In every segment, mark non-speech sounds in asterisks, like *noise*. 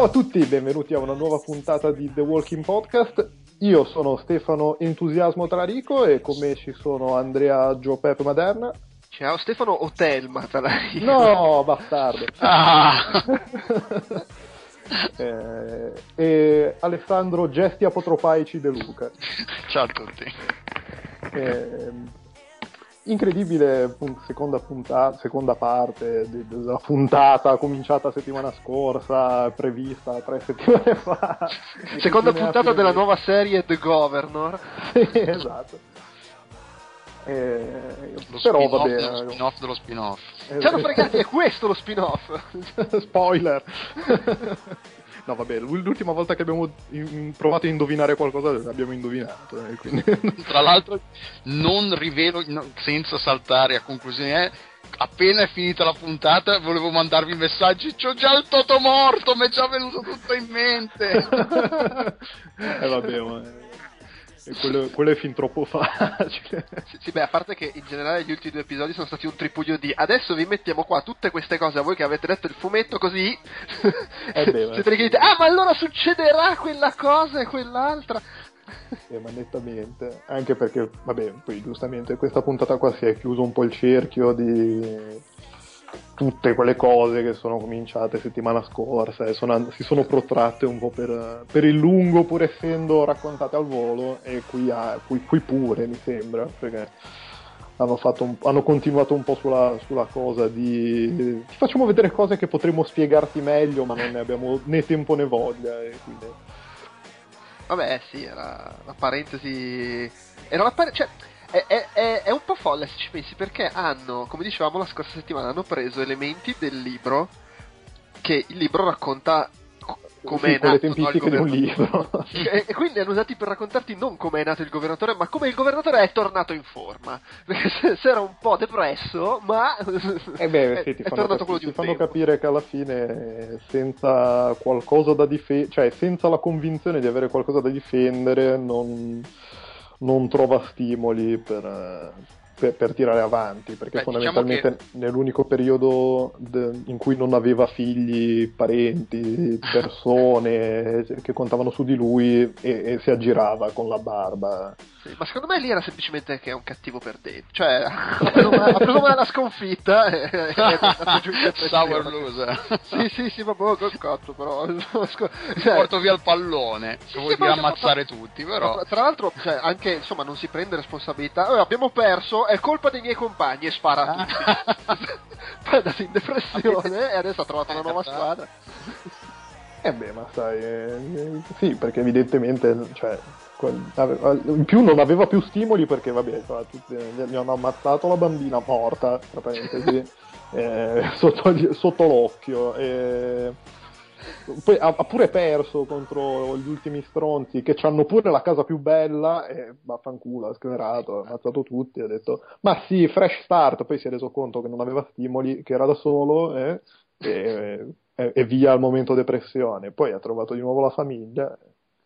Ciao a tutti, benvenuti a una nuova puntata di The Walking Podcast. Io sono Stefano Entusiasmo Trarico e con me ci sono Andrea Gio Pepe Maderna. Ciao Stefano Hotel Matalari. No, bastardo. Ah, *laughs* Eh, e Alessandro Gesti Apotropaici De Luca. ciao a tutti. Eh, incredibile seconda, punta- seconda parte de- della puntata cominciata settimana scorsa, prevista tre *laughs* settimane fa. Seconda puntata della nuova serie The Governor. *laughs* Sì, esatto. Eh, Lo però spin-off vabbè, dello spin-off dello spin-off. eh, Ci hanno fregati, *laughs* è questo lo spin-off. Spoiler! No, vabbè, l'ultima volta che abbiamo provato a indovinare qualcosa l'abbiamo indovinato. eh, quindi... *laughs* Tra l'altro, non rivelo senza saltare a conclusione. eh, appena è finita la puntata, volevo mandarvi messaggi. C'ho già il Toto morto, mi è già venuto tutto in mente. *laughs* eh, vabbè, ma. Eh, quello, quello è fin troppo facile. *laughs* Sì, sì, beh, a parte che in generale gli ultimi due episodi sono stati un tripudio di adesso vi mettiamo qua tutte queste cose a voi che avete letto il fumetto così *laughs* Eh beh, *laughs* siete lì che dite ah ma allora succederà quella cosa e quell'altra Sì, ma nettamente. Anche perché, vabbè, poi giustamente questa puntata qua si è chiuso un po' il cerchio di tutte quelle cose che sono cominciate settimana scorsa e sono si sono protratte un po' per, per il lungo, pur essendo raccontate al volo, e qui, ha- qui- qui pure mi sembra, perché hanno, un- hanno continuato un po' sulla, sulla cosa di ti facciamo vedere cose che potremmo spiegarti meglio, ma non ne abbiamo né tempo né voglia. E quindi... Vabbè, sì, era la parentesi. Era la pare- cioè, è, è- è- è un po' folle se ci pensi, perché hanno, come dicevamo la scorsa settimana, hanno preso elementi del libro che il libro racconta co- come Sì, è nato no, il tempistiche di un libro. E, e quindi hanno usati per raccontarti non come è nato il governatore, ma come il governatore è tornato in forma. Perché se, se era un po' depresso, ma Eh beh, *laughs* è, sì, ti è fanno, tornato quello di ti un fanno tempo. capire che alla fine, senza qualcosa da difendere, cioè senza la convinzione di avere qualcosa da difendere, non, non trova stimoli per, eh, per- per tirare avanti. Perché Beh, diciamo fondamentalmente nell'unico periodo de- in cui non aveva figli, parenti, persone *laughs* che contavano su di lui e, e si aggirava con la barba. Sì, ma secondo me lì era semplicemente che è un cattivo perdente. Cioè, *laughs* ha preso male, ha preso la sconfitta e, e è andato giù in. Sour loser. Sì, sì, sì, vabbè, col cazzo, però. *laughs* Cioè, Porto via il pallone. Se vuoi sì, ma ammazzare fatto- tutti, però. Tra, l'altro, cioè, anche insomma, non si prende responsabilità. "Eh, abbiamo perso, è colpa dei miei compagni e spara a tutti. *laughs* Poi è andato in depressione *laughs* e adesso ha trovato una nuova squadra. Eh beh, ma sai, eh, sì, perché evidentemente, cioè, aveva- in più non aveva più stimoli perché, vabbè, tutti- gli hanno ammazzato la bambina morta, tra parentesi, *laughs* eh, sotto, sotto l'occhio. e poi ha, ha pure perso contro gli ultimi stronzi che hanno pure la casa più bella e vaffanculo, ha sclerato, ha ammazzato tutti, ha detto, ma sì, fresh start, poi si è reso conto che non aveva stimoli, che era da solo, eh, e, e- e via al momento depressione. Poi ha trovato di nuovo la famiglia.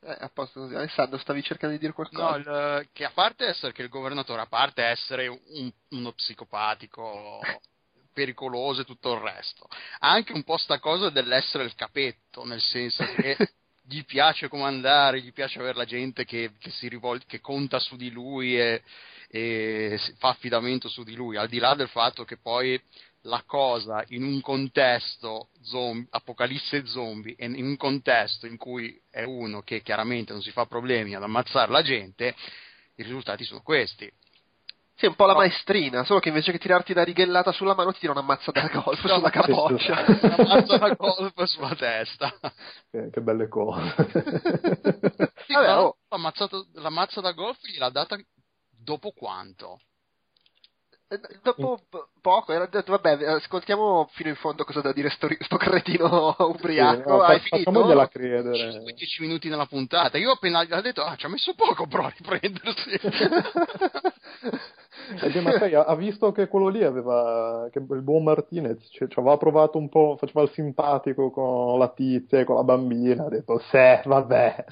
Eh, a posto così. Alessandro, stavi cercando di dire qualcosa? No, il- che a parte essere che il governatore, a parte essere un- uno psicopatico pericoloso e tutto il resto, ha anche un po' sta cosa dell'essere il capetto, nel senso *laughs* che gli piace comandare, gli piace avere la gente che, che si rivolge, che conta su di lui e, e fa affidamento su di lui, al di là del fatto che poi la cosa in un contesto zombie, apocalisse zombie e in un contesto in cui è uno che chiaramente non si fa problemi ad ammazzare la gente, i risultati sono questi. Sì, un po' la maestrina, solo che invece che tirarti la righellata sulla mano ti tira una mazza da golf sulla capoccia. *laughs* Una mazza da *laughs* golf sulla testa. Che, che belle cose. Sì, Vabbè, oh. la mazza da golf gliel'ha data dopo quanto? Eh, Dopo po- poco, era detto, vabbè, ascoltiamo fino in fondo cosa da dire sto, sto cretino ubriaco. Sì, no, Hai fa- finito? Credere. 10 minuti nella puntata. Io appena gli ho detto, ah, ci ha messo poco però a riprendersi. *laughs* Eh, beh, ma sai, ha, visto che quello lì aveva, che il buon Martinez cioè, ci aveva provato un po', faceva il simpatico con la tizia e con la bambina, ha detto, se, vabbè.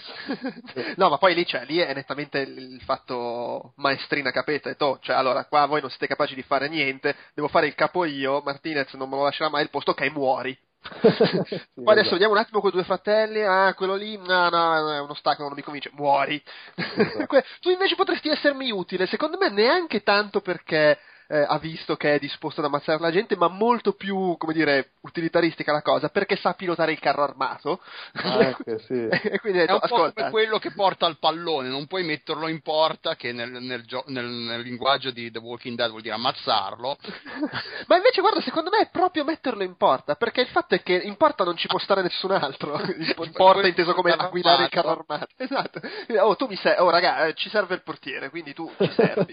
*laughs* no, ma poi lì, cioè, lì è nettamente il, fatto maestrina capeta, e to, cioè, allora, qua voi non siete capaci di fare niente, devo fare il capo io, Martinez non me lo lascerà mai il posto, ok, muori. Poi adesso esatto. vediamo un attimo quei due fratelli. Ah, quello lì, no, no, è uno stacco, non mi convince. Muori. Esatto. *laughs* Tu invece potresti essermi utile. Secondo me, neanche tanto perché eh, ha visto che è disposto ad ammazzare la gente, ma molto più, come dire, utilitaristica la cosa, perché sa pilotare il carro armato. Anche, *laughs* sì. e quindi È detto, un po' ascolta. come quello che porta il pallone, non puoi metterlo in porta, che nel, nel gio- nel- nel linguaggio di The Walking Dead vuol dire ammazzarlo. *laughs* Ma invece, guarda, secondo me è proprio metterlo in porta, perché il fatto è che in porta non ci può stare nessun altro. *laughs* In porta inteso come a guidare il carro armato. Esatto. Oh, tu mi sei, oh, raga, eh, ci serve il portiere, quindi tu ci servi.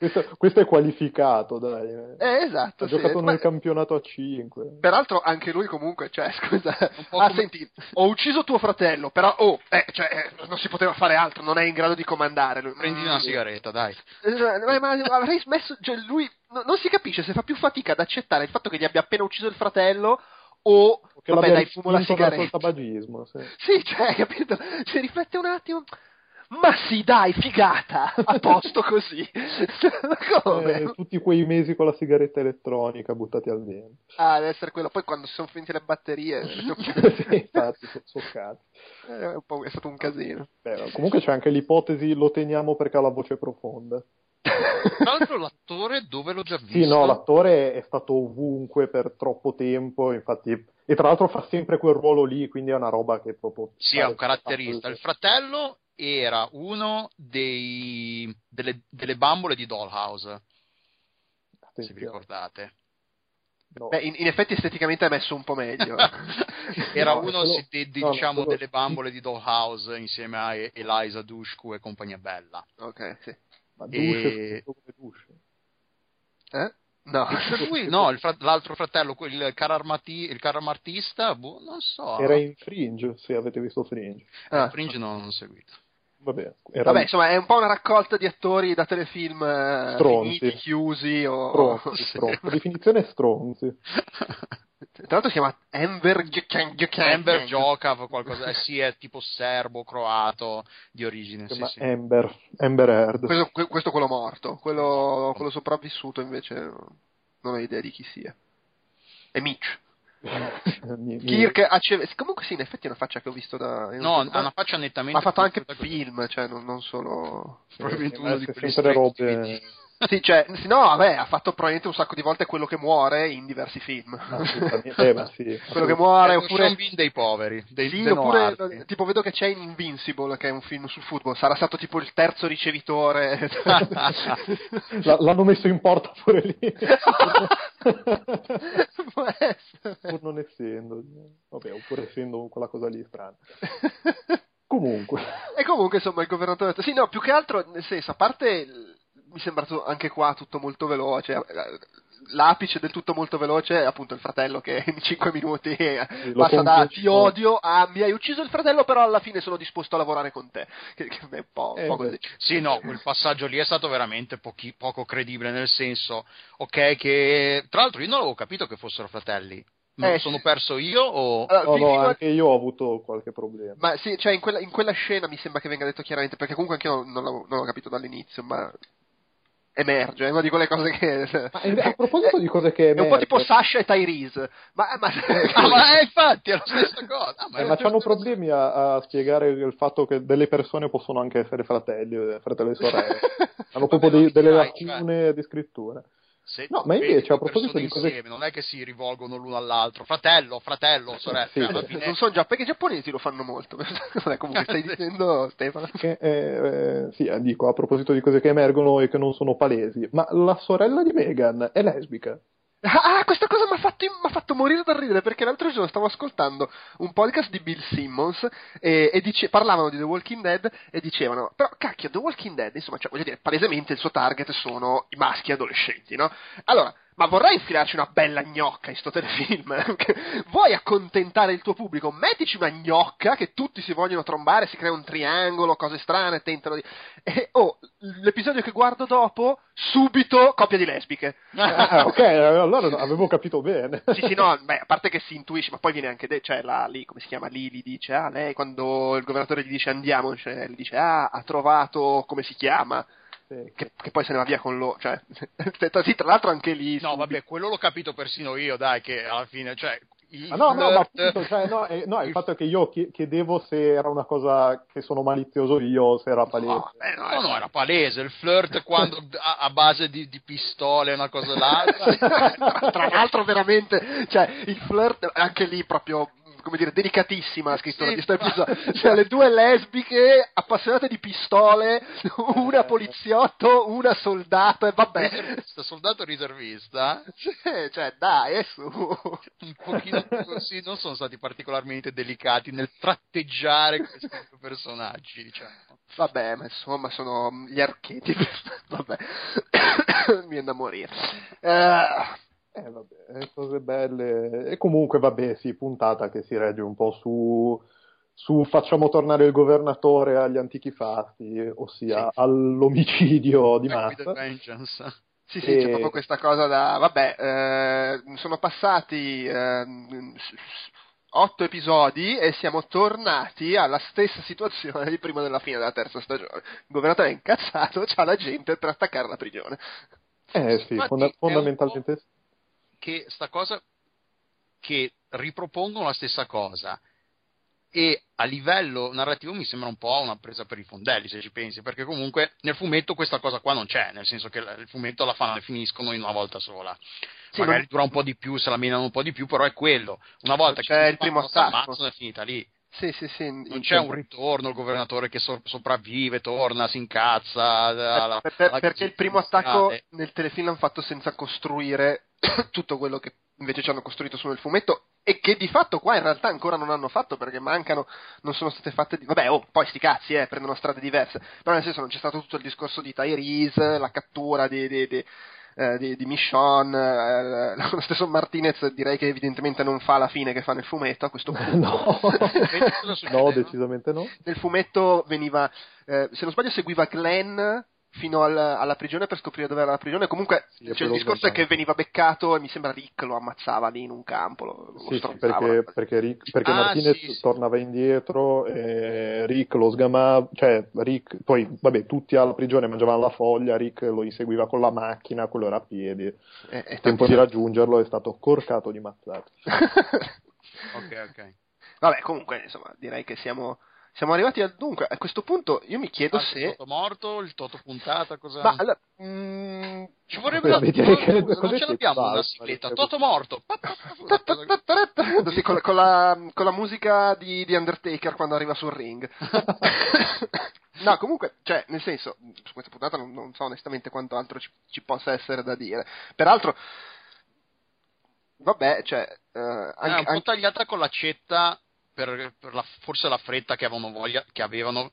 Questo, questo è qualificato, dai. eh, esatto. ha sì. giocato Ma- nel campionato a 5. Peraltro anche lui comunque, cioè, *laughs* scusa, ah, come- senti, ho ucciso tuo fratello, però, oh, eh, cioè, eh, non si poteva fare altro, non è in grado di comandare. lui. Prendi una sigaretta, dai. Eh, Ma, ma avrei smesso, cioè lui no- non si capisce se fa più fatica ad accettare il fatto che gli abbia appena ucciso il fratello o Che vabbè dai fumo la il sigaretta. tabagismo, sì. Sì, cioè, *laughs* capito? Se riflette un attimo ma sì, dai, figata, a posto così. *laughs* Come? Eh, tutti quei mesi con la sigaretta elettronica buttati al vento. Ah, deve essere quello. Poi quando si sono finite le batterie, *laughs* sì, infatti, so, so cazzo. eh, è, un po'- è stato un casino. Beh, comunque c'è anche l'ipotesi lo teniamo perché ha la voce profonda. *laughs* Tra l'altro l'attore dove l'ho già visto? Sì, no, l'attore è stato ovunque per troppo tempo, infatti, e tra l'altro fa sempre quel ruolo lì, quindi è una roba che proprio... Sì, è un caratterista. Il fratello era uno dei, delle, delle bambole di Dollhouse, se vi Attenzione, ricordate. no. Beh, in, in effetti esteticamente è messo un po' meglio. *laughs* Era No, uno quello- sì, de- no, diciamo quello- delle bambole di Dollhouse insieme a E- Eliza Dushku e compagnia bella. ok, sì. Ma E- Dush, come Dush. Eh? No. Lui, no, fra- l'altro fratello, quel- il carro, armati- il carro armatista, boh, non so. Era in Fringe, se avete visto Fringe. Ah. Fringe non, non ho seguito. Vabbè, Vabbè, insomma, è un po' una raccolta di attori da telefilm eh, Stronzi. finiti, chiusi o... stronzi, *laughs* stronzi. La definizione è stronzi. *laughs* Tra l'altro si chiama Enver Giocan- Amber Jokav, qualcosa, eh, sì, è tipo serbo, croato di origine. Si Sì, sì. Amber, Amber Heard. Questo, que- questo è quello morto, quello, quello sopravvissuto invece non ho idea di chi sia. È Mitch. *laughs* Mi- mi- Kirk Aceve- Comunque sì, in effetti è una faccia che ho visto da... No, ha una faccia nettamente. ha fatto anche film, cioè non, non solo... Probabilmente uno di stretti robe- di- Sì, cioè, sì, no, vabbè, ha fatto probabilmente un sacco di volte quello che muore in diversi film. Assolutamente, eh, ma sì. *laughs* quello che muore, È lo oppure... Sean Bean dei poveri, dei, Sì, oppure noardi. tipo vedo che c'è in Invincible, che è un film sul football, sarà stato tipo il terzo ricevitore. *laughs* L'hanno messo in porta pure lì. *laughs* Può essere. Pur non essendo. Vabbè, oppure essendo quella cosa lì strana. Comunque. E comunque, insomma, il governatore ha detto, sì, no, più che altro, nel senso, a parte, il- mi è sembrato anche qua tutto molto veloce, eh, l'apice del tutto molto veloce è appunto il fratello che *laughs* in 5 minuti eh, Sì, lo *laughs* passa da ti odio a mi hai ucciso il fratello, però alla fine sono disposto a lavorare con te. *laughs* Che, che è un po', un Eh, po' beh. così. Sì, no, quel passaggio lì è stato veramente pochi- poco credibile, nel senso, ok, che tra l'altro io non avevo capito che fossero fratelli. Me lo Eh, sono perso io o... Allora, No, no, a- anche io ho avuto qualche problema. Ma sì, cioè in quella, in quella scena mi sembra che venga detto chiaramente, perché comunque anche io non, non l'ho, non l'ho capito dall'inizio, ma emerge, è una di quelle cose che... Ma in- a proposito di cose che È un po' emerge- tipo Sasha e Tyrese, ma... ma... *laughs* Ah, ma eh, infatti è la stessa cosa. Ah, Eh, ma c'hanno problemi a, a spiegare il fatto che delle persone possono anche essere fratelli, eh, fratelli e sorelle. *laughs* Hanno proprio dei- delle lacune di scrittura. Se No, ma invece, due a proposito di cose- insieme, non è che si rivolgono l'uno all'altro, fratello, fratello, sorella, Sì, alla fine... Non so già, perché i giapponesi lo fanno molto. *laughs* Vabbè, comunque *laughs* stai dicendo Stefano. Che, eh, eh, sì, eh, dico, a proposito di cose che emergono e che non sono palesi, ma la sorella di Megan è lesbica. Ah, questa cosa mi ha fatto, fatto morire da ridere perché l'altro giorno stavo ascoltando un podcast di Bill Simmons e, e dice- parlavano di The Walking Dead e dicevano, però cacchio, The Walking Dead, insomma, cioè, voglio dire, palesemente il suo target sono i maschi adolescenti, no? Allora, ma vorrei infilarci una bella gnocca in sto telefilm. *laughs* Vuoi accontentare il tuo pubblico? Mettici una gnocca che tutti si vogliono trombare, si crea un triangolo, cose strane, tentano di... E, oh, l'episodio che guardo dopo, subito coppia di lesbiche. Ah, ok, allora avevo capito bene. *laughs* sì, sì, no, beh, a parte che si intuisce, ma poi viene anche, de- cioè, la, lì, come si chiama, Lili dice, ah, lei quando il governatore gli dice andiamo, cioè, gli dice, ah, ha trovato, come si chiama, Sì. che, che poi se ne va via con lo, cioè, *laughs* sì, tra l'altro anche lì... No, vabbè, quello l'ho capito persino io, dai, che alla fine, cioè... Ma no, no, ma appunto, cioè, no, eh, no, il fatto è che io chie- chiedevo se era una cosa che sono malizioso io o se era palese. No, eh, no, No, no, era palese, il flirt quando a, a base di, di pistole, una cosa là. tra, *laughs* tra l'altro veramente cioè il flirt anche lì proprio come dire delicatissima la scrittura Sì, di sto ma- episodio cioè le due lesbiche appassionate di pistole una poliziotto una soldato e vabbè. Riservista, soldato riservista, cioè, cioè, dai è su. Un pochino così, non sono stati particolarmente delicati nel tratteggiare questi personaggi, diciamo. vabbè ma insomma sono gli archetipi. Vabbè. *coughs* Mi viene da morire. Eh, Eh, vabbè, cose belle. E comunque, vabbè, sì, puntata che si regge un po' su, su facciamo tornare il governatore agli antichi fatti, ossia Sì. all'omicidio di Back massa. Sì, sì, c'è E- proprio questa cosa da... Vabbè, eh, sono passati s- otto episodi e siamo tornati alla stessa situazione di prima della fine della terza stagione. Il governatore è incazzato, c'ha la gente per attaccare la prigione. Eh sì, fonda- fondamentalmente che sta cosa che ripropongono la stessa cosa. E a livello narrativo mi sembra un po' una presa per i fondelli se ci pensi perché comunque nel fumetto questa cosa qua non c'è nel senso che il fumetto la fanno e finiscono in una volta sola. Sì, magari non- dura un po' di più se la menano un po' di più però è quello. Una volta C'è che il primo attacco. è finita lì. Sì, sì, sì. non c'è un ritorno il governatore che so- sopravvive torna si incazza alla- Per- per- alla perché il primo attacco nel telefilm l'hanno fatto senza costruire *coughs* tutto quello che invece ci hanno costruito su nel fumetto e che di fatto qua in realtà ancora non hanno fatto perché mancano, non sono state fatte di... Vabbè, oh, poi sti cazzi, eh, prendono strade diverse, però nel senso non c'è stato tutto il discorso di Tyrese, la cattura di... di, di eh, di, di Michonne, eh, *laughs* lo stesso Martinez direi che evidentemente non fa la fine che fa nel fumetto a questo punto. *laughs* no. No? decisamente no. nel fumetto veniva, eh, se non sbaglio, seguiva Glenn fino al- alla prigione per scoprire dove era la prigione. Comunque, Sì, cioè, il discorso è che veniva beccato e mi sembra Rick lo ammazzava lì in un campo. Lo, lo Sì, perché, perché, Rick- perché Ah, Martinez sì, sì. tornava indietro e Rick lo sgamava, cioè Rick, poi vabbè tutti alla prigione mangiavano la foglia, Rick lo inseguiva con la macchina, quello era a piedi, il È- è tempo di raggiungerlo è stato corcato di mazzate. *laughs* ok ok Vabbè, comunque, insomma, direi che siamo, siamo arrivati al dunque. A questo punto io mi chiedo Ah, il se... Toto morto, il Toto puntata, cosa... Ma, allora, mm, Ci vorrebbe la... che- non ce l'abbiamo una sigletta. Toto morto. *laughs* Con, la, musica di, di Undertaker quando arriva sul ring. *laughs* no, comunque, cioè, nel senso, su questa puntata non, non so onestamente quanto altro ci, ci possa essere da dire. Peraltro, vabbè, cioè, eh, È anche, un po' tagliata con l'accetta per, per la, forse la fretta che avevano voglia, che avevano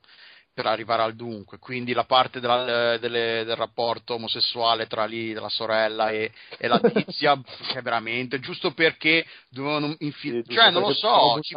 per arrivare al dunque. Quindi la parte della- delle- del rapporto omosessuale tra lì, la sorella e, e la tizia, che *laughs* è veramente giusto perché dovevano Sì, infilare. giusto, Cioè, non lo so. ci-.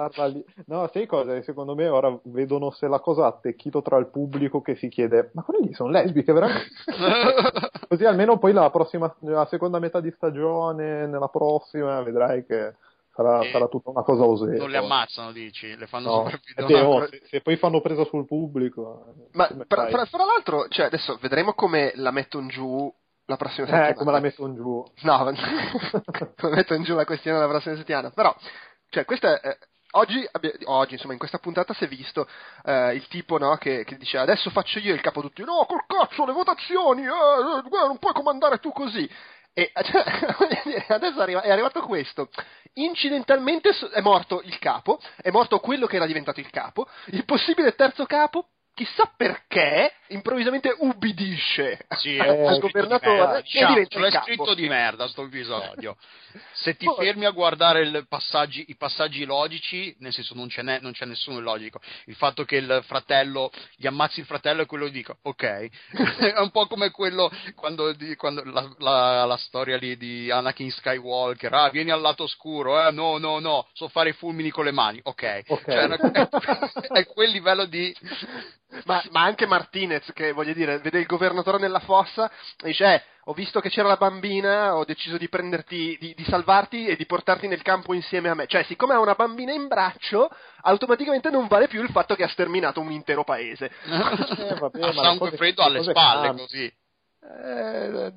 No, sai cosa? Secondo me ora vedono se la cosa ha attecchito tra il pubblico che si chiede ma quelle lì sono lesbiche veramente? *laughs* Così almeno poi la prossima, la seconda metà di stagione, nella prossima, vedrai che sarà, Eh, sarà tutta una cosa osera. non le ammazzano, dici, le fanno No, sopravvivere. eh, oh, se, se poi fanno presa sul pubblico... eh, ma fra, fra- fra l'altro, cioè, adesso vedremo come la mettono giù la prossima settimana. Eh, come la metto in giù. No, *laughs* come metto in giù la questione la prossima settimana. Però, cioè, questa è, oggi, oggi, insomma, in questa puntata si è visto eh, il tipo no, che, che dice adesso faccio io il capo tutti. No, col cazzo, le votazioni, eh, eh, non puoi comandare tu così. E *laughs* cioè, adesso è arrivato questo. Incidentalmente è morto il capo, è morto quello che era diventato il capo. Il possibile terzo capo chissà perché, improvvisamente ubbidisce Sì, *laughs* Eh, è al scritto di governatore merda, e diciamo, diventa ce l'hai il capo. scritto di merda sto episodio. *laughs* Se ti Poi- fermi a guardare passaggi- i passaggi logici, nel senso non, non c'è nessuno logico. Il fatto che il fratello gli ammazzi il fratello e quello gli dica ok, *laughs* è un po' come quello quando, di- quando la, la- la storia lì di Anakin Skywalker, ah vieni al lato oscuro, eh no no no, so fare i fulmini con le mani, ok. Ok. Cioè, è, è quel livello di... Ma, ma anche Martinez, che voglio dire, vede il governatore nella fossa e dice: Eh, ho visto che c'era la bambina, ho deciso di prenderti, di, di salvarti e di portarti nel campo insieme a me. Cioè, siccome ha una bambina in braccio, automaticamente non vale più il fatto che ha sterminato un intero paese. *laughs* Eh, vabbè, ma a le sangue cose- freddo le alle spalle, così. Eh,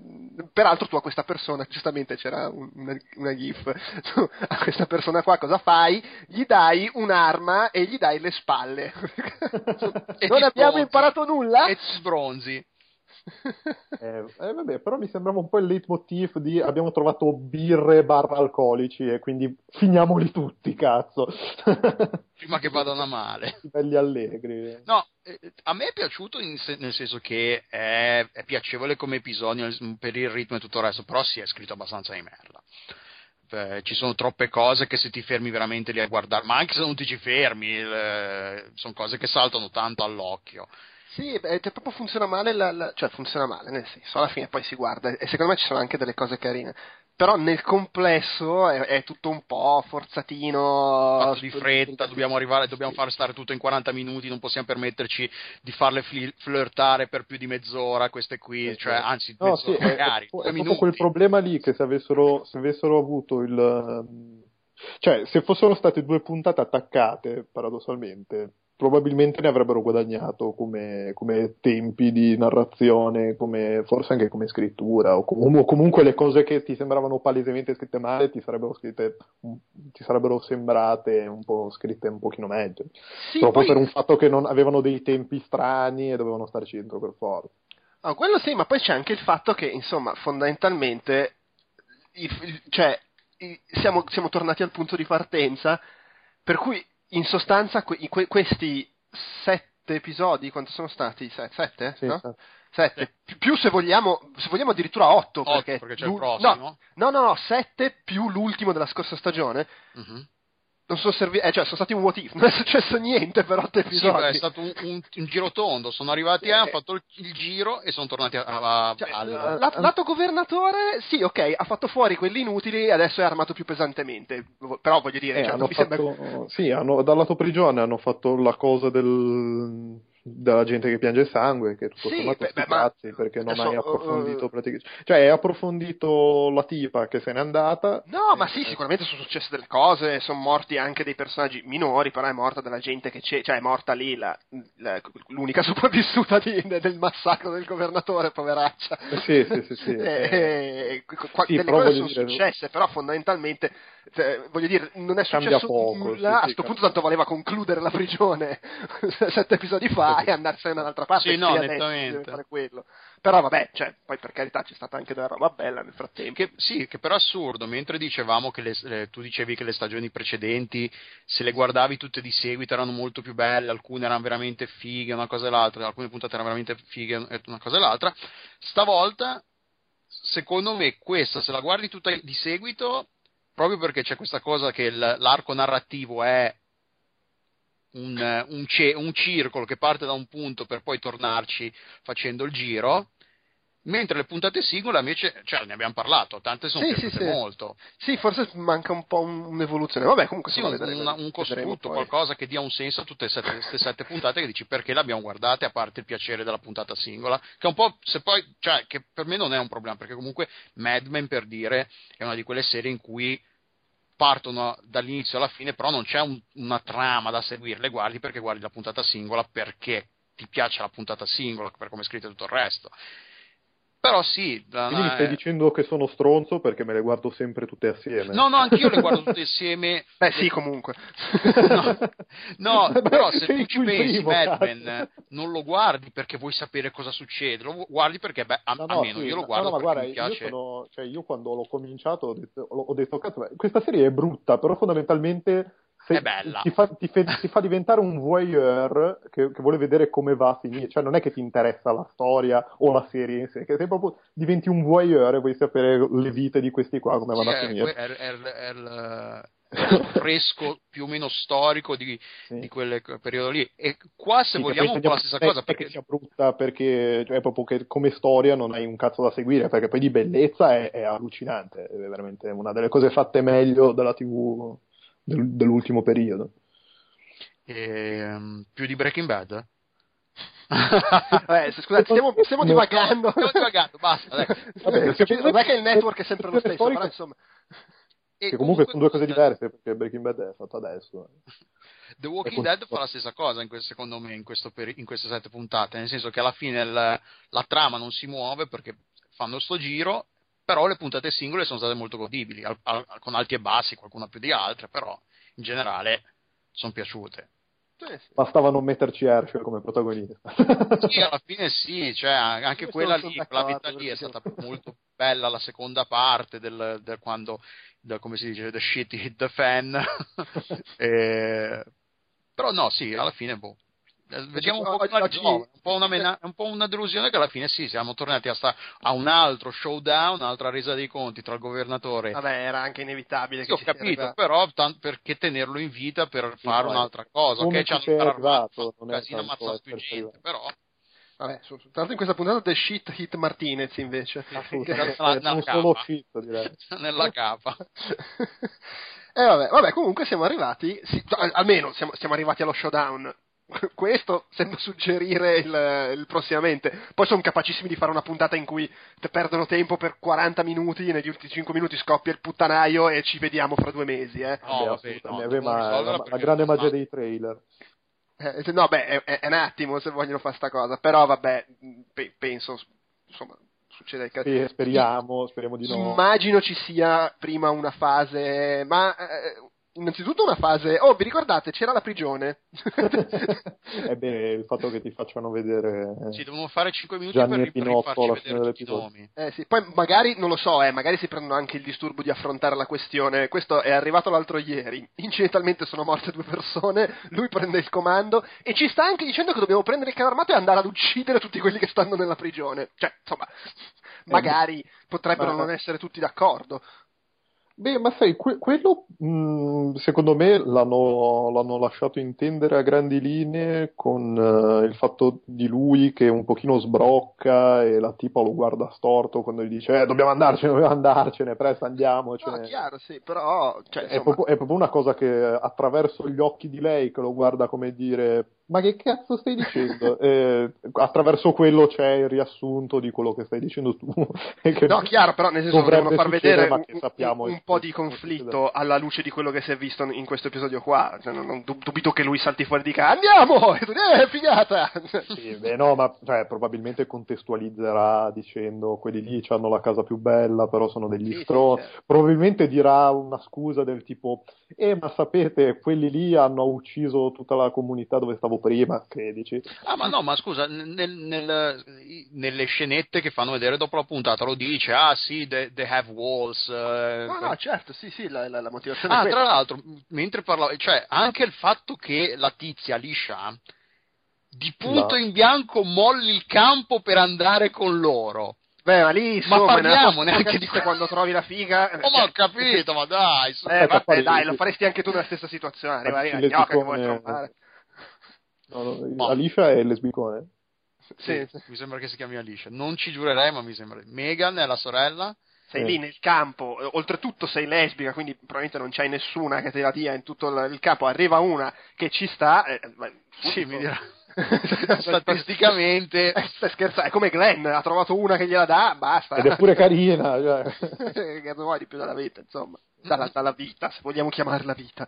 peraltro tu a questa persona, giustamente c'era un- una, una gif, tu a questa persona qua cosa fai? Gli dai un'arma e gli dai le spalle. *laughs* Non abbiamo imparato nulla? E sbronzi. Eh, eh, vabbè, però mi sembrava un po' il leitmotiv di abbiamo trovato birre barra alcolici e quindi finiamoli tutti, cazzo. *laughs* Prima che vadano a male. Belli allegri. No, eh, a me è piaciuto se- nel senso che è, è piacevole come episodio per il ritmo e tutto il resto, però si è scritto abbastanza di merda. Eh, ci sono troppe cose che se ti fermi veramente lì a guardare, ma anche se non ti ci fermi, il- sono cose che saltano tanto all'occhio. Sì, beh, cioè, proprio funziona male, la- la- cioè funziona male, nel senso, alla fine poi si guarda e secondo me ci sono anche delle cose carine. Però nel complesso è, è tutto un po' forzatino. Fatto di fretta, dobbiamo arrivare, dobbiamo far stare tutto in 40 minuti, non possiamo permetterci di farle fli- flirtare per più di mezz'ora queste qui, cioè anzi, No, mezz'ora sì, è, magari, è due proprio minuti. quel problema lì che se avessero, se avessero avuto il... Cioè, se fossero state due puntate attaccate, paradossalmente, probabilmente ne avrebbero guadagnato come, come tempi di narrazione, come, forse anche come scrittura, o, com- o comunque le cose che ti sembravano palesemente scritte male ti sarebbero, scritte, ti sarebbero sembrate un po' scritte un pochino meglio. Sì, Proprio poi- per un fatto che non avevano dei tempi strani e dovevano starci dentro per forza. Ah, quello sì, ma poi c'è anche il fatto che, insomma, fondamentalmente, il- il- cioè, i- siamo, siamo tornati al punto di partenza, per cui, in sostanza, que- que- questi sette episodi, quanto sono stati? Se- sette? Sì, no? Sette. Pi- Più se vogliamo, se vogliamo addirittura otto, Otto, perché, perché c'è il l'u- prossimo. No, no, no, no, sette più l'ultimo della scorsa stagione. Mhm. Non sono serviti, eh, cioè, sono stati un what if, *laughs* non è successo niente per otto Sì, episodi. beh, è stato un, un- un giro tondo, sono arrivati, eh, hanno fatto il, il giro e sono tornati a, a- Cioè, al... la- lato governatore, sì, ok, ha fatto fuori quelli inutili e adesso è armato più pesantemente. Però voglio dire, Eh, cioè, hanno mi sembra- fatto, sì, hanno, dal lato prigione hanno fatto la cosa del, della gente che piange sangue, che tutto Sì, sommato beh, ma cazzi, perché non adesso, hai approfondito uh, praticamente. Cioè, hai approfondito la tipa che se n'è andata. No, ma Eh, sì, sicuramente sono successe delle cose, sono morti anche dei personaggi minori, però è morta della gente che c'è, cioè è morta lì la- la- l'unica *laughs* sopravvissuta di- del massacro del governatore, poveraccia. Eh, sì, sì, sì, sì. *laughs* Eh, eh, qua- Sì, delle cose sono dire- successe, però fondamentalmente, cioè, voglio dire, non è successo poco, nulla, sì, a sì, sto cambia. punto tanto valeva concludere la prigione *laughs* sette episodi fa e andarsene da un'altra parte. Sì, no, nettamente. fare quello. Però vabbè, cioè, poi per carità c'è stata anche della roba bella nel frattempo. Che, sì, che però è assurdo, mentre dicevamo che le, le- tu dicevi che le stagioni precedenti, se le guardavi tutte di seguito, erano molto più belle, alcune erano veramente fighe, una cosa e l'altra, alcune puntate erano veramente fighe, una cosa e l'altra. Stavolta, secondo me, questa, se la guardi tutta di seguito, proprio perché c'è questa cosa che l'arco narrativo è un, un ce- un circolo che parte da un punto per poi tornarci facendo il giro, mentre le puntate singole invece, cioè ne abbiamo parlato, tante sono Sì, sì, sì. molto. Sì, forse manca un po' un- un'evoluzione. Vabbè, comunque Sì, un, vedremo- una- un costrutto, qualcosa che dia un senso a tutte sette- queste sette puntate che dici perché le abbiamo guardate a parte il piacere della puntata singola, che un po' se poi, cioè, che per me non è un problema, perché comunque Mad Men per dire è una di quelle serie in cui partono dall'inizio alla fine, però non c'è un- una trama da seguire, le guardi perché guardi la puntata singola perché ti piace la puntata singola, per come è scritto tutto il resto. Però sì, la- Quindi mi stai eh, dicendo che sono stronzo perché me le guardo sempre tutte assieme. No, no, anch'io le guardo *laughs* tutte insieme. Beh, sì, comunque. No, *laughs* no, Beh, però se tu ci pensi, primo, Mad cazzo. Men non lo guardi perché vuoi sapere cosa succede, lo guardi perché, beh, a- No, no, almeno sì, io lo guardo no, ma perché guarda, mi piace. Io, sono, cioè, io quando l'ho cominciato ho detto, ho detto, cazzo, beh, questa serie è brutta, però fondamentalmente se- è bella. Ti fa, ti fe- ti fa diventare un voyeur che, che vuole vedere come va a finire, cioè non è che ti interessa la storia o la serie in sé, che sei proprio diventi un voyeur e vuoi sapere le vite di questi qua come vanno Sì, a finire. è- è- è il- *laughs* fresco più o meno storico di, Sì. di quel periodo lì. E qua, se Sì, vogliamo, un po' la stessa cosa. Perché sia brutta perché cioè, proprio che come storia non hai un cazzo da seguire, perché poi di bellezza è, è allucinante, è veramente una delle cose fatte meglio dalla TV del- dell'ultimo periodo. ehm, più di Breaking Bad? Vabbè, *laughs* se- scusate, stiamo, stiamo divagando. Stiamo divagando, basta. dai. Vabbè, Cioè, non è che il network è sempre lo stesso, però insomma. E Che comunque sono due cose diverse perché Breaking Bad è fatto adesso. The Walking Dead fa la stessa cosa, in questo- secondo me, in, questo peri- in queste sette puntate, nel senso che alla fine il- la trama non si muove perché fanno sto giro, però le puntate singole sono state molto godibili, al- al- con alti e bassi, qualcuna più di altre, però in generale sono piaciute. Sì, sì. Bastava non metterci Herschel come protagonista. Sì, alla fine sì, cioè, anche Io quella lì, quella vita lì è stata molto bella la seconda parte del, del quando, del- come si dice, the shit hit the fan. *laughs* E- Però no, sì, alla fine, boh. Eh, Vediamo un po' Oggi- come la oggi- risolvono, un po' una, mena- un po' una delusione che alla fine sì, siamo tornati a, sta- a un altro showdown, un'altra resa dei conti tra il governatore Vabbè, era anche inevitabile sì, che ho ci capito, arriva- però tan- perché tenerlo in vita per fare poi, un'altra cosa? Ok, ci hanno arrivato, un casino ammazzato più gente, però Vabbè, su- tra l'altro in questa puntata The Shit Hit Martinez invece. Assolutamente, *laughs* *laughs* Nella- eh, nella solo capa. shit direi. *laughs* nella capa. E vabbè, vabbè, comunque siamo arrivati, sì, al- almeno siamo, siamo arrivati allo showdown. *laughs* Questo sembra suggerire il, il prossimamente. Poi sono capacissimi di fare una puntata in cui te perdono tempo per 40 minuti, negli ultimi 5 minuti scoppia il puttanaio e ci vediamo fra due mesi. Eh. No, no, ma risolverla la, la grande magia dei trailer. Eh, no, beh, è, è- è un attimo se vogliono fare sta cosa, però vabbè, pe- penso, insomma, succede il caso. Sì, speriamo, speriamo di no. Immagino ci sia prima una fase, ma eh, innanzitutto una fase. Oh, vi ricordate? C'era la prigione. *laughs* Ebbene, il fatto che ti facciano vedere eh, Sì, devono fare 5 minuti Gianni per, Pinotto rifarci alla vedere fine tutti i dell'episodio. nomi. Eh sì, poi magari, non lo so, eh, magari si prendono anche il disturbo di affrontare la questione. Questo è arrivato l'altro ieri. Incidentalmente sono morte due persone, lui prende il comando e ci sta anche dicendo che dobbiamo prendere il carro armato e andare ad uccidere tutti quelli che stanno nella prigione. Cioè, insomma, magari potrebbero ma- non essere tutti d'accordo. Beh, ma sai, que- quello mh, secondo me l'hanno, l'hanno lasciato intendere a grandi linee con eh, il fatto di lui che un pochino sbrocca e la tipa lo guarda storto quando gli dice eh, dobbiamo andarcene, dobbiamo andarcene, presto andiamocene. No, chiaro, sì, però, cioè, È insomma, proprio, è proprio una cosa che attraverso gli occhi di lei che lo guarda come dire ma che cazzo stai dicendo? *laughs* Eh, attraverso quello c'è il riassunto di quello che stai dicendo tu. *laughs* No, chiaro, però nel senso devono far vedere un, un- po' di conflitto alla luce di quello che si è visto in questo episodio qua. Cioè, non, non dub- dubito che lui salti fuori e dica andiamo! *laughs* E tu, eh, figata! Sì, beh, no, ma cioè, probabilmente contestualizzerà dicendo quelli lì hanno la casa più bella, però sono degli Sì, sì, stronzi. certo. Probabilmente dirà una scusa del tipo, eh, ma sapete, quelli lì hanno ucciso tutta la comunità dove stavo prima, che dici? Ah, ma no, ma scusa, nel- nel- nelle scenette che fanno vedere dopo la puntata lo dice, ah sì, they, they have walls. eh, No, no, certo, sì, sì, la, la- la motivazione è Ah, tra l'altro, mentre parlavo, cioè anche il fatto che la tizia liscia di punto No. in bianco molli il campo per andare con loro. Beh, ma lì, Ma insomma, parliamo nella neanche di- *laughs* quando trovi la figa... Oh, ma ho capito, ma dai. Eh, Aspetta, vabbè, dai, lo faresti anche tu nella stessa situazione. Arriva, arriva, Il gnocca che vuoi trombare. No, no, No. Alicia è lesbicone. Sì, sì. Mi sembra che si chiami Alicia. Non ci giurerei, ma mi sembra. Megan è la sorella. Sei Sì. lì nel campo, eh, oltretutto sei lesbica, quindi probabilmente non c'hai nessuna che te la dia in tutto il, campo. Arriva una che ci sta. eh, beh, Sì, mi dirà. *laughs* Statisticamente. Eh, stai scherzando, è come Glenn, ha trovato una che gliela dà, basta. Ed è pure carina. Cioè. *laughs* che vuoi di più dalla vita, insomma. Dalla, dalla vita, se vogliamo chiamarla vita.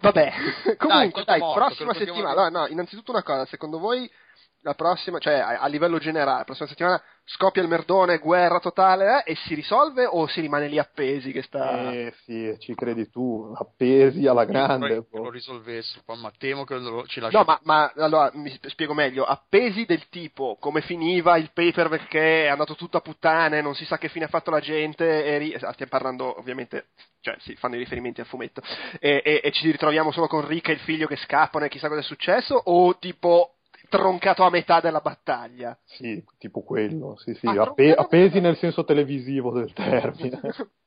Vabbè, comunque, tutto dai, morto, prossima settimana. No, no, innanzitutto una cosa, secondo voi la prossima, cioè a, a livello generale, la prossima settimana scoppia il merdone, guerra totale eh, e si risolve o si rimane lì appesi che sta... Eh sì, ci credi tu, appesi alla grande. Che boh. lo risolvessero, poi, ma temo che lo, ci lasci No, ma, ma allora mi sp- spiego meglio. Appesi del tipo come finiva il paper perché è andato tutto a puttane, non si sa che fine ha fatto la gente. E ri- ah, stiamo parlando, ovviamente, cioè si fanno i riferimenti al fumetto. E, e- e ci ritroviamo solo con Rick e il figlio che scappano e chissà cosa è successo. O tipo troncato a metà della battaglia. Sì, tipo quello, sì, sì, Ah, appe- appesi nel senso televisivo del termine. *laughs*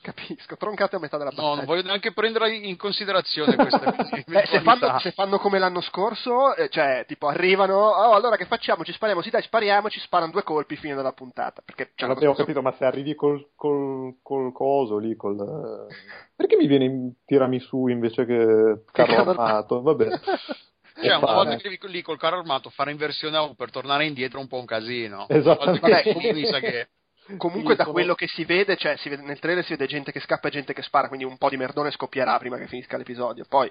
Capisco, troncato a metà della battaglia. No, non voglio neanche prendere in considerazione queste *laughs* Eh, se, fanno, se fanno come l'anno scorso, eh, cioè, tipo, arrivano, oh, allora che facciamo? Ci spariamo? Sì, dai, spariamo, ci sparano due colpi, fine della puntata. Perché, cioè, Vabbè, ho capito, ma se arrivi col, col, col coso lì, col... *laughs* Perché mi viene in tiramisù invece che carro carro armato? Vabbè. Cioè, una Fare. volta che devi lì col carro armato fare inversione A per tornare indietro è un po' un casino. Esattamente. Vabbè, sa che *laughs* Comunque, Sì, da sono- quello che si vede, cioè, si vede, nel trailer si vede gente che scappa e gente che spara, quindi un po' di merdone scoppierà prima che finisca l'episodio. Poi,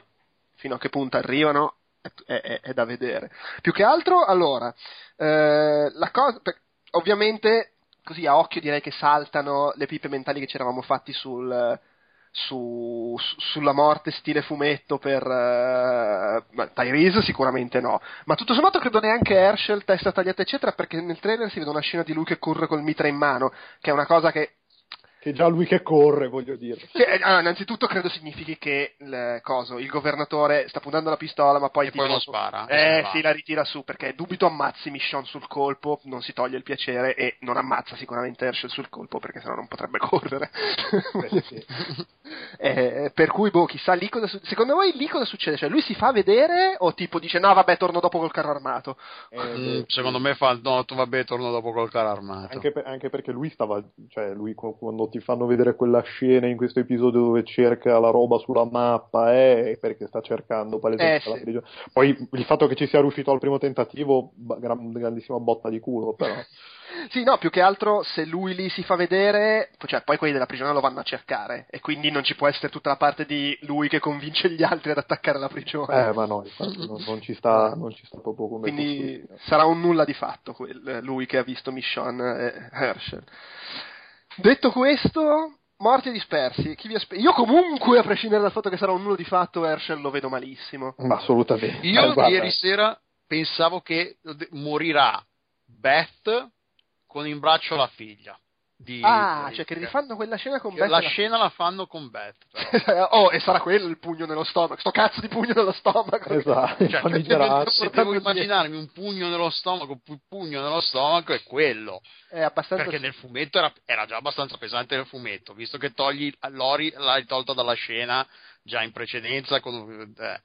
fino a che punto arrivano, è, è- è- è da vedere. Più che altro, allora, eh, la cosa, per- ovviamente, così a occhio direi che saltano le pipe mentali che ci eravamo fatti sul, su- su- sulla morte stile fumetto per eh, ma Tyrese sicuramente no ma tutto sommato credo neanche Herschel testa tagliata eccetera perché nel trailer si vede una scena di lui che corre col mitra in mano che è una cosa che Che già lui che corre, voglio dire. eh, allora, innanzitutto credo significhi che il, coso, il governatore sta puntando la pistola ma poi E poi non spara, eh sì la ritira su perché dubito ammazzi Michonne sul colpo non si toglie il piacere e non ammazza sicuramente Herschel sul colpo perché sennò non potrebbe *laughs* correre Beh, sì. Eh, per cui, boh, chissà lì cosa su- Secondo voi lì cosa succede? Cioè, lui si fa vedere o tipo dice no, vabbè, torno dopo col carro armato? Eh, Mm, secondo me fa no, tu vabbè, torno dopo col carro armato. Anche, per- anche perché lui stava, cioè lui qu- quando ti fanno vedere quella scena in questo episodio dove cerca la roba sulla mappa eh, è perché sta cercando palesemente Eh, la sì. prigione. Poi il fatto che ci sia riuscito al primo tentativo, gran- grandissima botta di culo, però. *laughs* Sì, no, più che altro se lui lì si fa vedere, cioè poi quelli della prigione lo vanno a cercare e quindi non ci può essere tutta la parte di lui che convince gli altri ad attaccare la prigione. Eh, ma no, infatti non, non ci sta, *laughs* non ci sta proprio come quindi costruzione. sarà un nulla di fatto quel- lui che ha visto Michonne e Herschel. Detto questo, morti dispersi. Chi vi aspe- Io comunque, a prescindere dal fatto che sarà un nulla di fatto, Herschel lo vedo malissimo. Ma assolutamente. Io Eh, ieri sera pensavo che morirà Beth con in braccio la figlia. Di Ah, di cioè che rifanno quella scena con Che Beth La la- scena la fanno con Beth. però. *laughs* oh, e sarà quello il pugno nello stomaco. Sto cazzo di pugno nello stomaco. Esatto, Cioè, se devo immaginarmi un pugno nello stomaco, pu- pugno nello stomaco è quello. È abbastanza. Perché nel fumetto era, era già abbastanza pesante nel fumetto, visto che togli Lori l'hai tolta dalla scena già in precedenza. Con, eh.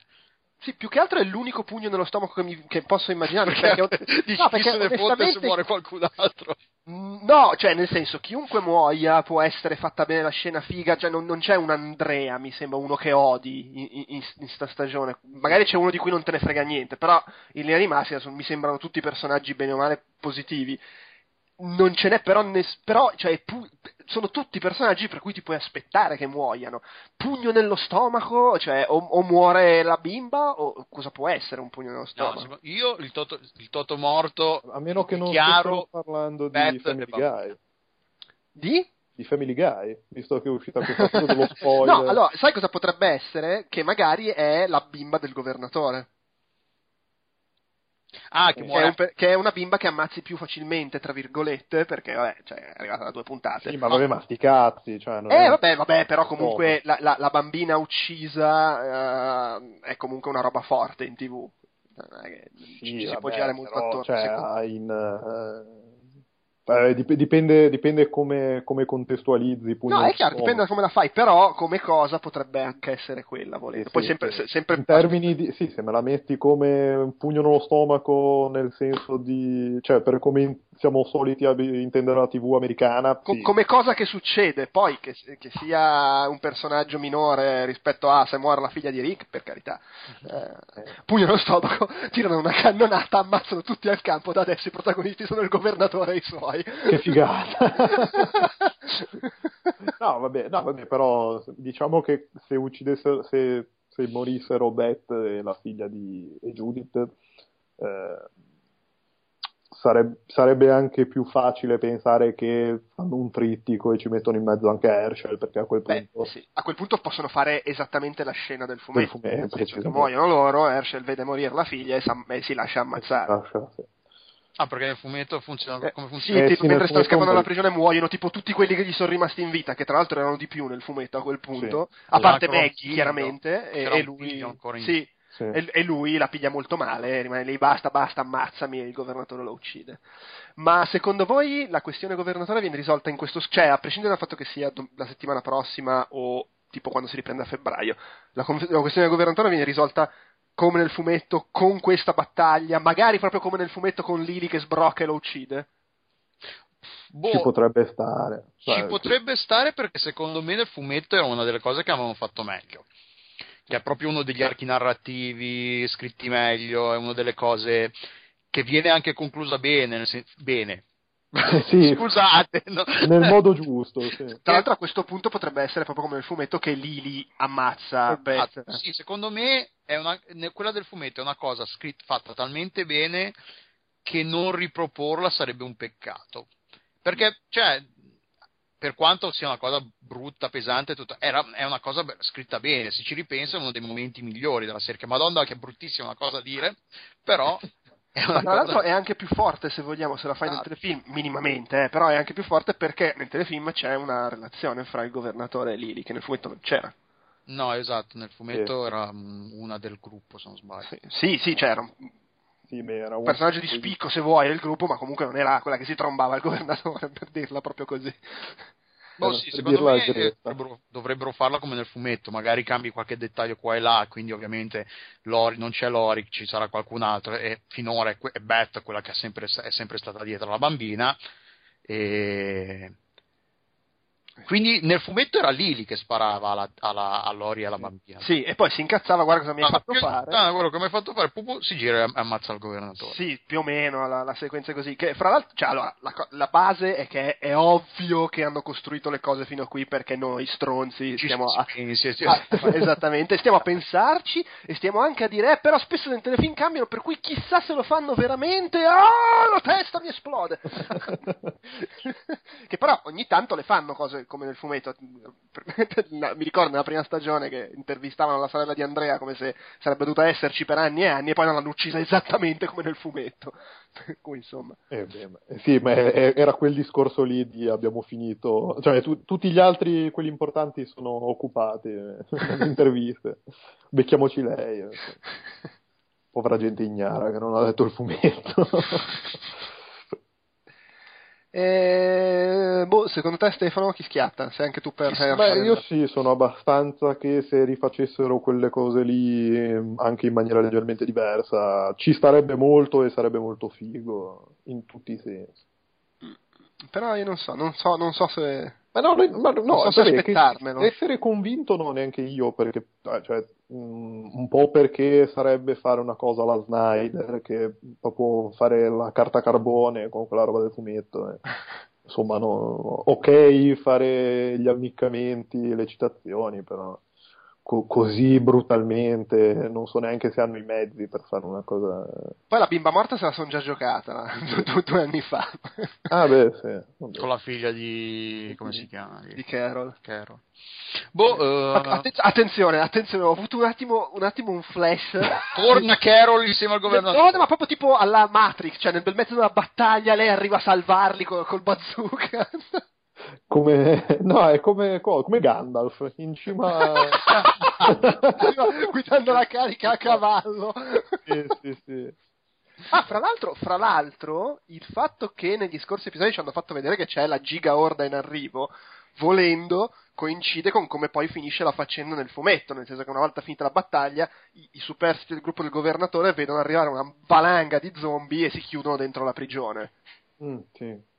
Sì, più che altro è l'unico pugno nello stomaco che, mi- che posso immaginare. Perché, Perché, *laughs* di no, chi perché se ne fotte se muore qualcun altro. Mm, No, cioè nel senso, chiunque muoia può essere fatta bene la scena figa, cioè non, non c'è un Andrea, mi sembra, uno che odi in, in, in- in sta stagione. Magari c'è uno di cui non te ne frega niente, però in linea di massima mi sembrano tutti personaggi bene o male positivi. Non ce n'è però, ness- però cioè, pu- sono tutti personaggi per cui ti puoi aspettare che muoiano. Pugno nello stomaco, cioè o, o muore la bimba o cosa può essere un pugno nello No, stomaco? secondo- io il toto, il toto morto, A meno che non chiaro, stiamo parlando di Beth Family. Guy. Di? Di Family Guy, visto che è uscita questa cosa dello *laughs* spoiler. No, allora, sai cosa potrebbe essere? Che magari è la bimba del governatore. Ah, che Che è, muore un pe- che è una bimba che ammazzi più facilmente, tra virgolette, perché vabbè, cioè, è arrivata da due puntate. Sì, ma vabbè, ma sti cazzi, cioè, non Eh, è- vabbè, vabbè, però comunque la, la- la bambina uccisa eh, è comunque una roba forte in tv. Non è che ci, Sì, ci si può vabbè, girare molto attorno. cioè, in, eh, eh, dip- dipende, dipende come, come contestualizzi. No, è chiaro, dipende da come la fai, però come cosa potrebbe anche essere quella, volendo. Sì, Poi sì, sempre, sì. se- sempre in termini di sì, se me la metti come un pugno nello stomaco nel senso di cioè per come siamo soliti a intendere la TV americana, sì. come cosa che succede, poi che, che sia un personaggio minore rispetto a se muore la figlia di Rick, per carità, eh, pugno nello stomaco, *laughs* tirano una cannonata, ammazzano tutti al campo, da adesso i protagonisti sono il governatore e i suoi. che figata. *laughs* no, vabbè, no, vabbè, però diciamo che se uccidessero se, se morissero Beth e la figlia di e Judith eh, sareb- sarebbe anche più facile pensare che fanno un trittico e ci mettono in mezzo anche Herschel, perché a quel Beh, punto... sì, a quel punto possono fare esattamente la scena del fumetto. Del fumetto, che precisamente. muoiono loro, Herschel vede morire la figlia e, s'am- e si lascia ammazzare. Lascia, sì. Ah, perché nel fumetto funziona Eh, come sì, funziona? Eh, tipo, sì, mentre nel stanno scappando dalla prigione muoiono tipo tutti quelli che gli sono rimasti in vita, che tra l'altro erano di più nel fumetto a quel punto, a C'era parte Maggie chiaramente, e, e lui... ancora in- Sì, Sì. e, e lui la piglia molto male, rimane lì, basta, basta, ammazzami, e il governatore lo uccide. Ma secondo voi la questione governatore viene risolta in questo... cioè, a prescindere dal fatto che sia do- la settimana prossima o tipo quando si riprende a febbraio, la, conf- la questione governatore viene risolta come nel fumetto, con questa battaglia, magari proprio come nel fumetto con Lily che sbrocca e lo uccide? Boh, Ci potrebbe stare. Ci Cioè, potrebbe stare perché secondo me nel fumetto era una delle cose che avevano fatto meglio. Che è proprio uno degli archi narrativi scritti meglio, è una delle cose che viene anche conclusa bene, nel sen- bene. *laughs* Sì. Scusate, no? Nel modo giusto, sì. Tra l'altro a questo punto potrebbe essere proprio come nel fumetto che Lily ammazza Beth. Esatto, sì, secondo me è una- quella del fumetto è una cosa scritta, fatta talmente bene che non riproporla sarebbe un peccato. Perché, cioè, per quanto sia una cosa brutta, pesante, tutta, era, è una cosa scritta bene. Se ci ripensa, è uno dei momenti migliori della serie. Che Madonna, che è bruttissima una cosa a dire, però *laughs* è Ma una tra l'altro cosa. è anche più forte se vogliamo, se la fai nel Esatto. telefilm, minimamente, eh, però è anche più forte perché nel telefilm c'è una relazione fra il governatore e Lily, che nel fumetto non c'era. No, esatto, nel fumetto Sì. era mm, una del gruppo, se non sbaglio. Sì, sì, sì, c'era Sì, beh, era un personaggio di spicco se vuoi del gruppo, ma comunque non era quella che si trombava il governatore, *laughs* per dirla proprio così. Boh, sì, secondo me dovrebbero, dovrebbero farla come nel fumetto, magari cambi qualche dettaglio qua e là, quindi ovviamente Lori, non c'è Lori, ci sarà qualcun altro e finora è, que- è Beth quella che è sempre, è sempre stata dietro alla bambina e quindi nel fumetto era Lily che sparava alla, alla, a Lori e alla bambina. Sì, e poi si incazzava, guarda cosa mi hai Ah, fatto che- fare. ah, quello che mi hai fatto fare, Pupu si gira e ammazza il governatore. Sì, più o meno la, la sequenza è così. Che fra l'altro, cioè, allora, la, la base è che è ovvio che hanno costruito le cose fino a qui perché noi stronzi Ci stiamo a, pensi, sì. Ah, *laughs* esattamente, stiamo a pensarci e stiamo anche a dire, eh, però spesso nel telefilm cambiano, per cui chissà se lo fanno veramente. Ah, la testa mi esplode! *laughs* *laughs* che però ogni tanto le fanno cose come nel fumetto. *laughs* Mi ricordo nella prima stagione che intervistavano la sorella di Andrea come se sarebbe dovuta esserci per anni e anni e poi non l'hanno uccisa esattamente come nel fumetto. *laughs* Per cui insomma. Eh, beh, ma- eh, sì, ma era quel discorso lì di abbiamo finito, cioè tu- tutti gli altri, quelli importanti, sono occupati eh, *laughs* nelle interviste. Becchiamoci lei. eh. Povera gente ignara che non ha letto il fumetto. Eh, boh, secondo te Stefano chi schiatta? Sei anche tu per Beh, io sì, sono abbastanza che se rifacessero quelle cose lì ehm, anche in maniera leggermente diversa, ci starebbe molto e sarebbe molto figo in tutti i sensi. Però io non so, non so, non so se... Ma no, no, ma no, Non so aspettarmelo. essere convinto no, neanche io, perché, eh, cioè, mm, un po' perché sarebbe fare una cosa alla Snyder, che proprio fare la carta carbone con quella roba del fumetto. eh. *laughs* Insomma, no, ok fare gli ammiccamenti, le citazioni, però co- così brutalmente non so neanche se hanno i mezzi per fare una cosa... Poi la bimba morta se la sono già giocata *laughs* due, due anni fa *laughs* Ah beh, sì. vabbè. Con la figlia di... come si chiama? di Carol. Carol. Boh, eh, Atten- attenzione, attenzione, ho avuto un attimo un, attimo un flash. *laughs* torna Carol insieme al governatore. no, ma proprio tipo alla Matrix, cioè nel bel mezzo della battaglia lei arriva a salvarli col, col bazooka. Come... *laughs* No, è come, co- come Gandalf, in cima... *laughs* *laughs* Guidando la carica a cavallo. sì, sì, sì. Ah, fra l'altro, fra l'altro, il fatto che negli scorsi episodi ci hanno fatto vedere che c'è la giga orda in arrivo, volendo, coincide con come poi finisce la faccenda nel fumetto, nel senso che una volta finita la battaglia, i, i superstiti del gruppo del governatore vedono arrivare una valanga di zombie e si chiudono dentro la prigione. Mm, sì.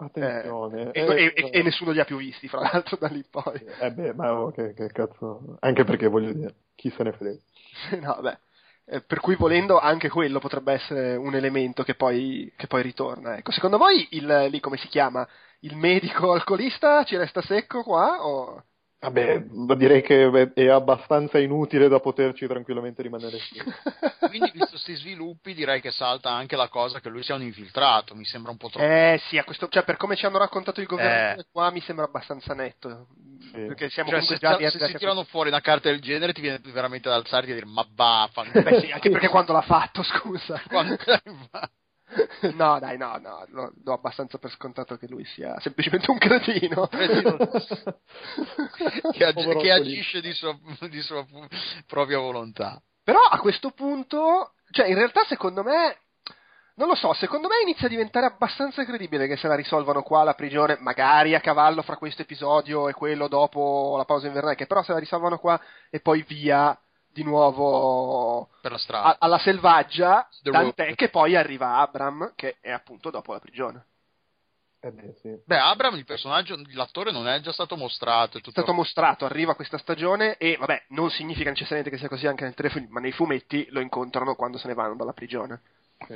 Eh, Attenzione. e, Eh, e- e nessuno li ha più visti, fra l'altro, da lì poi. Eh beh, ma oh, che, che cazzo... Anche perché voglio dire, chi se ne frega. no, beh. Eh, Per cui volendo anche quello potrebbe essere un elemento che poi, che poi ritorna. Ecco, secondo voi il, lì come si chiama? Il medico alcolista ci resta secco qua? O... Vabbè, direi che è abbastanza inutile da poterci tranquillamente rimanere *laughs* qui. Quindi, visto questi sviluppi, direi che salta anche la cosa che lui sia un infiltrato. Mi sembra un po' troppo. Eh sì, a questo, cioè per come ci hanno raccontato il governo Eh. qua mi sembra abbastanza netto. Sì. Perché siamo Cioè, comunque se, già se arrivati si tirano fuori una carta del genere, ti viene veramente da alzarti e dire: Ma baffa, Beh sì, anche perché quando l'ha fatto, *laughs* scusa. Quando- no, dai, no, no, lo do abbastanza per scontato che lui sia semplicemente un cretino. *laughs* che, ag- che agisce di sua, di sua propria volontà. Però a questo punto, cioè in realtà secondo me, non lo so, secondo me inizia a diventare abbastanza credibile che se la risolvano qua la prigione, magari a cavallo fra questo episodio e quello dopo la pausa invernale, che però se la risolvano qua e poi via di nuovo Per la strada. a- alla selvaggia, The tant'è Road. che poi arriva Abram, che è appunto dopo la prigione. Eh beh, sì. Beh, Abram, il personaggio, l'attore non è già stato mostrato. È È stato mostrato, arriva questa stagione e vabbè, non significa necessariamente che sia così anche nel telefono, ma nei fumetti lo incontrano quando se ne vanno dalla prigione. sì.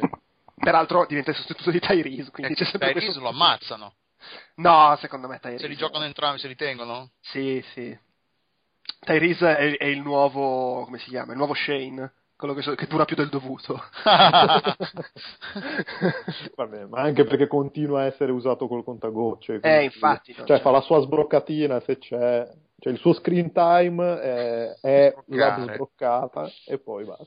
Peraltro diventa il sostituto di Tyrese, quindi Eh, c'è sempre Tyrese questo... lo ammazzano. No, secondo me Tyrese. Se li giocano entrambi, se li tengono. Sì, sì. Tyrese è, è il nuovo, come si chiama? Il nuovo Shane, quello che, so- che dura più del dovuto. *laughs* Vabbè, ma anche perché continua a essere usato col contagocce. quindi- Eh, infatti, Cioè, c'è. fa la sua sbroccatina se c'è. Cioè, il suo screen time è, è la sbroccata e poi basta.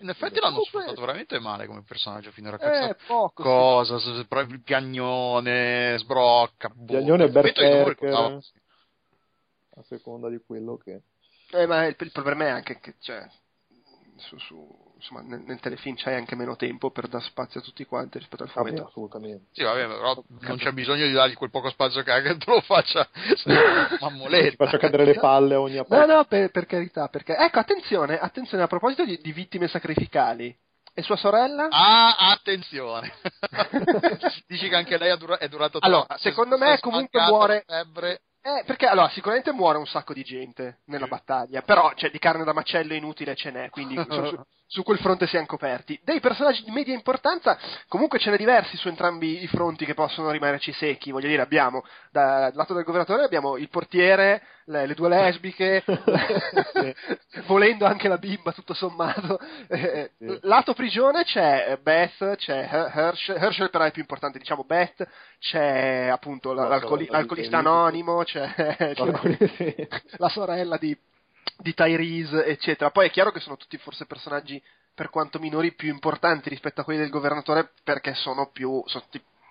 In effetti l'hanno Comunque- sfruttato veramente male come personaggio finora. eh, Cazzo, poco. sì. cosa, s- s- proprio il piagnone, sbrocca. boh. Piagnone e non lo berserker. A seconda di quello che. Eh, ma il, il problema è anche che, cioè, su, su- insomma, nel, nel telefilm c'hai anche meno tempo per dar spazio a tutti quanti rispetto al Vabbè, fumetto. assolutamente. Sì, vabbè, però non c'è bisogno di dargli quel poco spazio che ha che te lo faccia *laughs* *laughs* Ti mammoletta. faccio cadere le palle a ogni No, appunto. no, per, per carità, perché... Ecco, attenzione, attenzione, a proposito di, di vittime sacrificali. E sua sorella? Ah, attenzione! *laughs* Dici che anche lei ha dura- è durata Allora, secondo è me comunque muore- Febbre. Eh, perché allora sicuramente muore un sacco di gente nella battaglia, però cioè, di carne da macello inutile ce n'è, quindi *laughs* su- quel fronte siamo coperti. Dei personaggi di media importanza, comunque ce n'è diversi su entrambi i fronti che possono rimanerci secchi. Voglio dire, abbiamo da- dal lato del governatore abbiamo il portiere, le, le due lesbiche, *laughs* *laughs* volendo anche la bimba, tutto sommato. Eh, Sì. Lato prigione c'è eh, Beth, c'è Her- Herschel, Herschel però è più importante, diciamo Beth, c'è appunto l'alcolista anonimo, c'è, c'è la sorella di, di Tyrese, eccetera. Poi è chiaro che sono tutti forse personaggi, per quanto minori, più importanti rispetto a quelli del governatore perché sono più sono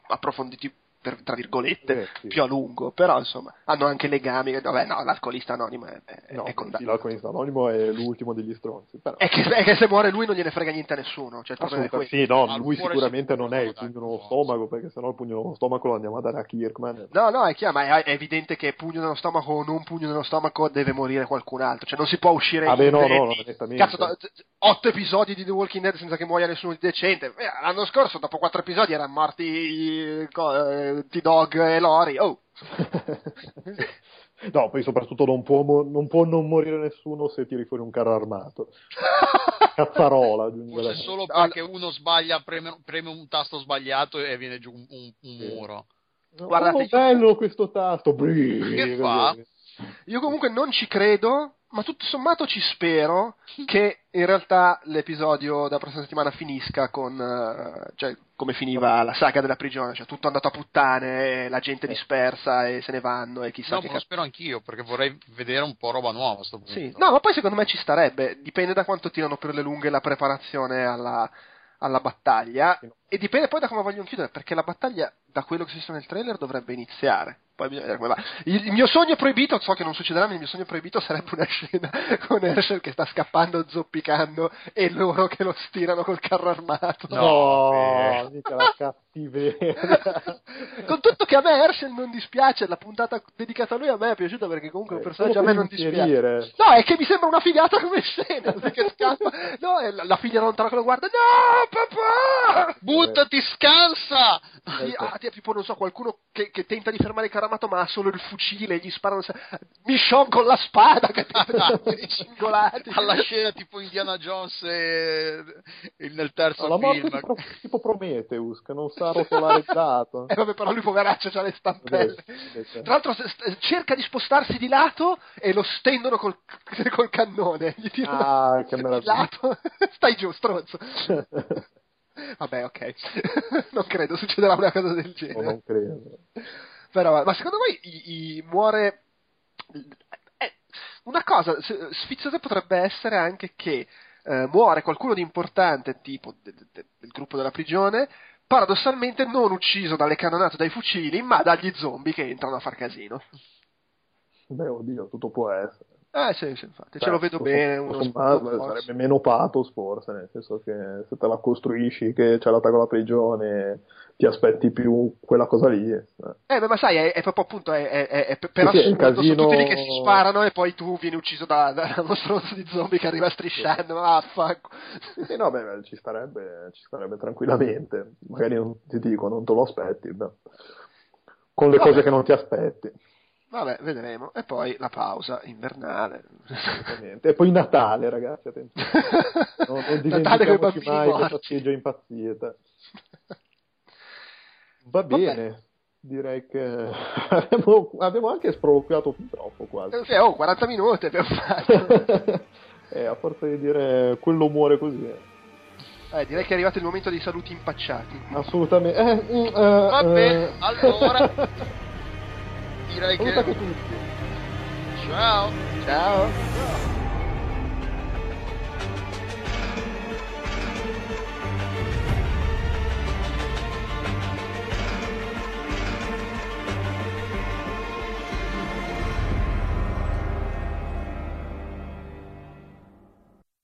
approfonditi, per, tra virgolette, Eh, sì. più a lungo. Però, insomma, hanno anche legami. che- Vabbè, no, l'alcolista anonimo è, è, No, è sì, condannato. l'alcolista anonimo è l'ultimo degli stronzi. Però. È che, è che se muore lui non gliene frega niente a nessuno. Cioè, il problema è questo. sì, no, Al lui sicuramente non è il pugno nello stomaco, perché sennò il pugno nello stomaco lo andiamo a dare a Kirkman. No, no, è chiaro, ma è, è evidente che pugno nello stomaco o non pugno nello stomaco deve morire qualcun altro. Cioè, non si può uscire Ah, beh, no, no, no, nettamente. Cazzo, otto episodi di The Walking Dead senza che muoia nessuno di decente. Eh, L'anno scorso, dopo quattro episodi, erano morti co- eh, T-Dog e Lori. Oh, *laughs* no, poi soprattutto non può, non può non morire nessuno se tiri fuori un carro armato. *laughs* Cazzarola. Forse solo perché uno sbaglia, preme, preme un tasto sbagliato e viene giù un, un- un Sì. muro. Guardate- Oh, bello questo tasto. Brrr, Che fa? Io comunque non ci credo, ma tutto sommato ci spero che in realtà l'episodio della prossima settimana finisca con, eh, cioè, come finiva la saga della prigione, cioè tutto andato a puttane, la gente dispersa e se ne vanno e chissà No, che ma lo spero anch'io perché vorrei vedere un po' roba nuova a sto punto. Sì, no, ma poi secondo me ci starebbe, dipende da quanto tirano per le lunghe la preparazione alla, alla battaglia e dipende poi da come vogliono chiudere, perché la battaglia, da quello che si sa nel trailer, dovrebbe iniziare. Poi bisogna vedere come va. Il, il mio sogno proibito, so che non succederà, ma il mio sogno proibito sarebbe una scena *laughs* con Herschel che sta scappando zoppicando e loro che lo stirano col carro armato. No, mica la cattiveria. *laughs* con tutto che a me Herschel non dispiace, la puntata dedicata a lui a me è piaciuta perché comunque è un Eh, personaggio a me non dispiace. No, è che mi sembra una figata come scena, *laughs* perché scappa. No, la, la figlia da lontano che lo guarda. No, papà! Buttati, scansa! Ecco. ah, ti- tipo, non so, qualcuno che, che tenta di fermare il caramato ma ha solo il fucile e gli sparano. Michon con la spada che *laughs* tenta di cingolati. alla scena tipo Indiana Jones e... e nel terzo la morte film. tipo, tipo Prometheus, che non sa rotolare il *laughs* dato. Eh vabbè, però lui poveraccio c'ha le stampelle. Invece- Tra l'altro cerca di spostarsi di lato e lo stendono col, *laughs* col cannone. Gli tirano Ah, che di meraviglia. lato. Stai giù, stronzo. Vabbè, ok. *laughs* non credo succederà una cosa del No, genere. non credo. Però, ma secondo voi i- i- muore. eh, una cosa sfiziosa potrebbe essere anche che eh, muore qualcuno di importante, tipo de- de- de- del gruppo della prigione, paradossalmente non ucciso dalle cannonate o dai fucili, ma dagli zombie che entrano a far casino. Beh, oddio, tutto può essere. Eh sì, sì, infatti, ce Cioè, lo vedo bene. Uno sommato, sarebbe meno pathos forse, nel senso che se te la costruisci che c'è l'attacco alla prigione, ti aspetti più quella cosa lì. eh. Eh, beh, ma sai, è, è proprio appunto, è, è- è- per Sì, assurdo, sono casino- tutti lì che si sparano e poi tu vieni ucciso da, da *laughs* uno stronzo di zombie che arriva strisciando, fuck. Sì, no, beh, beh, ci starebbe, ci starebbe tranquillamente. Magari non, ti dico, non te lo aspetti. beh. Con le Vabbè. cose che non ti aspetti. Vabbè, vedremo. E poi la pausa invernale. E poi Natale, ragazzi, attenzione. Non, non *laughs* Natale con i dimentichiamoci mai morti. questa scheggia impazzita. *laughs* Va Vabbè. bene, direi che *laughs* abbiamo, abbiamo anche sproloquiato fin troppo quasi. Eh, sì, oh, 40 minuti abbiamo fatto. eh, a forza di dire quello muore così. eh. Eh, direi che è arrivato il momento dei saluti impacciati. Assolutamente. Eh, mm, eh, Va bene, allora direi Salutate che tutti. ciao Ciao.